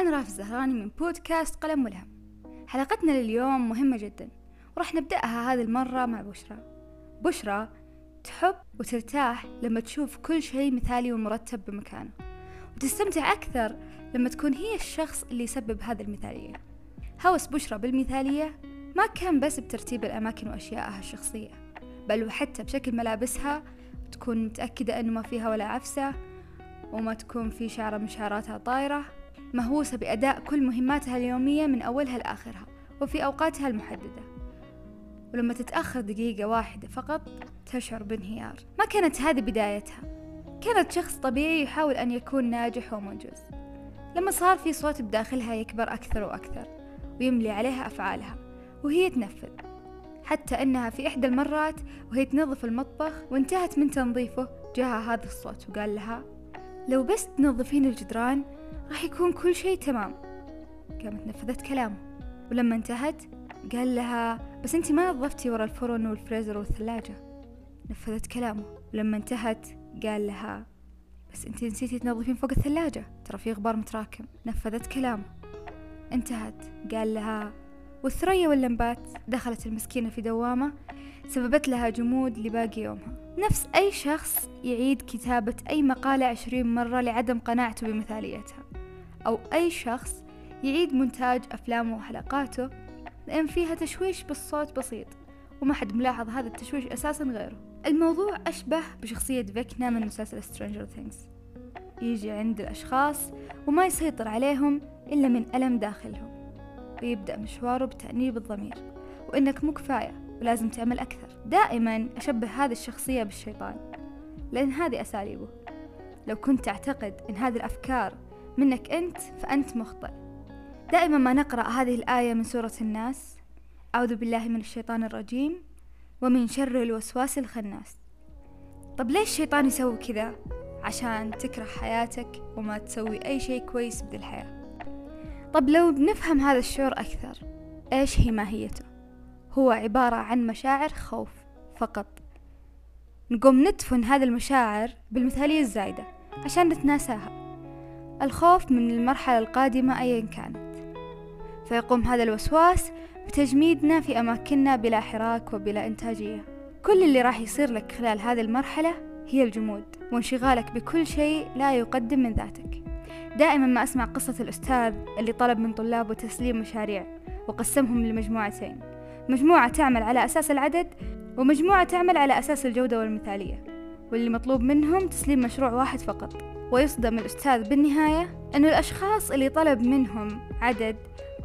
أنا راف الزهراني من بودكاست قلم ملهم. حلقتنا لليوم مهمة جدا وراح نبدأها هذه المرة مع بشرى. بشرى تحب وترتاح لما تشوف كل شيء مثالي ومرتب بمكانه وتستمتع أكثر لما تكون هي الشخص اللي يسبب هذه المثالية. هوس بشرى بالمثالية ما كان بس بترتيب الأماكن وأشيائها الشخصية بل وحتى بشكل ملابسها تكون متأكدة أنه ما فيها ولا عفسة وما تكون في شعرة من شعراتها طايرة. مهووسة بأداء كل مهماتها اليومية من أولها لآخرها وفي أوقاتها المحددة. ولما تتأخر دقيقة واحدة فقط تشعر بانهيار. ما كانت هذه بدايتها. كانت شخص طبيعي يحاول أن يكون ناجح ومنجز. لما صار في صوت بداخلها يكبر أكثر وأكثر ويملي عليها أفعالها وهي تنفذ. حتى أنها في إحدى المرات وهي تنظف المطبخ وانتهت من تنظيفه جاها هذا الصوت وقال لها لو بس تنظفين الجدران راح يكون كل شيء تمام. قامت نفذت كلامه ولما انتهت قال لها بس انتي ما نظفتي ورا الفرن والفريزر والثلاجة. نفذت كلامه ولما انتهت قال لها بس انتي نسيتي تنظفين فوق الثلاجة ترى في غبار متراكم. نفذت كلامه. انتهت قال لها والثريا واللمبات دخلت المسكينة في دوامة سببت لها جمود لباقي يومها. نفس أي شخص يعيد كتابة أي مقالة عشرين مرة لعدم قناعته بمثاليتها. أو أي شخص يعيد مونتاج أفلامه وحلقاته لأن فيها تشويش بالصوت بسيط وما حد ملاحظ هذا التشويش أساسا غيره. الموضوع أشبه بشخصية Vecna من مسلسل Stranger Things يجي عند الأشخاص وما يسيطر عليهم إلا من ألم داخلهم. ويبدأ مشواره بتأنيب الضمير وإنك مو كفاية ولازم تعمل أكثر. دائما أشبه هذه الشخصية بالشيطان لأن هذه أساليبه. لو كنت تعتقد إن هذه الأفكار منك أنت فأنت مخطئ. دائما ما نقرأ هذه الآية من سورة الناس. أعوذ بالله من الشيطان الرجيم. ومن شر الوسواس الخناس. طب ليش الشيطان يسوي كذا؟ عشان تكره حياتك وما تسوي أي شيء كويس بذي الحياة. طب لو بنفهم هذا الشعور أكثر إيش هي ماهيته؟ هو عبارة عن مشاعر خوف فقط. نقوم ندفن هذه المشاعر بالمثالية الزايدة عشان نتناساها. الخوف من المرحلة القادمة أيا كانت. فيقوم هذا الوسواس بتجميدنا في أماكننا بلا حراك وبلا إنتاجية. كل اللي راح يصير لك خلال هذه المرحلة هي الجمود وانشغالك بكل شيء لا يقدم من ذاتك. دائما ما أسمع قصة الأستاذ اللي طلب من طلابه تسليم مشاريع وقسمهم لمجموعتين. مجموعة تعمل على أساس العدد ومجموعة تعمل على أساس الجودة والمثالية. واللي مطلوب منهم تسليم مشروع واحد فقط. ويصدم الأستاذ بالنهاية أن الأشخاص اللي طلب منهم عدد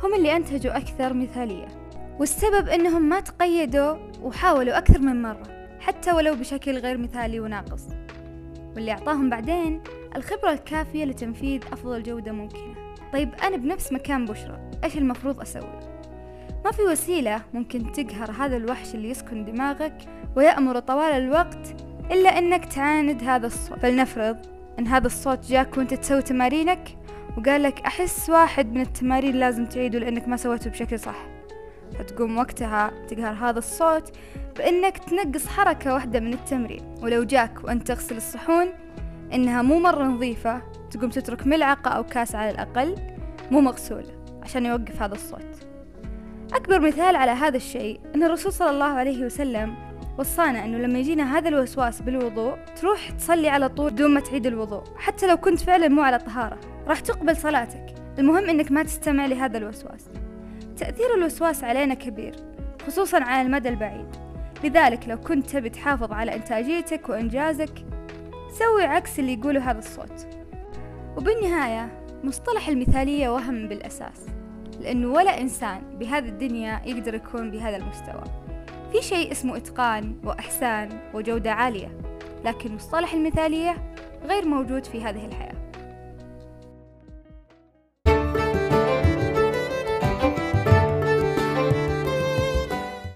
هم اللي أنتجوا أكثر مثالية. والسبب أنهم ما تقيدوا وحاولوا أكثر من مرة حتى ولو بشكل غير مثالي وناقص. واللي أعطاهم بعدين الخبرة الكافية لتنفيذ أفضل جودة ممكنة. طيب أنا بنفس مكان بشرى إيش المفروض أسوي؟ ما في وسيلة ممكن تقهر هذا الوحش اللي يسكن دماغك ويأمر طوال الوقت إلا أنك تعاند هذا الصوت. فلنفرض أن هذا الصوت جاك وأنت تسوي تمارينك وقال لك أحس واحد من التمارين لازم تعيده لأنك ما سويته بشكل صح. فتقوم وقتها تقهر هذا الصوت بأنك تنقص حركة واحدة من التمرين. ولو جاك وأنت تغسل الصحون إنها مو مرة نظيفة تقوم تترك ملعقة أو كاس على الأقل مو مغسولة عشان يوقف هذا الصوت. أكبر مثال على هذا الشيء أن الرسول صلى الله عليه وسلم وصانا أنه لما يجينا هذا الوسواس بالوضوء تروح تصلي على طول بدون ما تعيد الوضوء حتى لو كنت فعلا مو على طهارة. راح تقبل صلاتك. المهم أنك ما تستمع لهذا الوسواس. تأثير الوسواس علينا كبير خصوصا على المدى البعيد. لذلك لو كنت تبي تحافظ على إنتاجيتك وإنجازك سوي عكس اللي يقوله هذا الصوت. وبالنهاية مصطلح المثالية وهم بالأساس. لأنه ولا إنسان بهذه الدنيا يقدر يكون بهذا المستوى. في شيء اسمه إتقان وإحسان وجودة عالية لكن مصطلح المثالية غير موجود في هذه الحياة.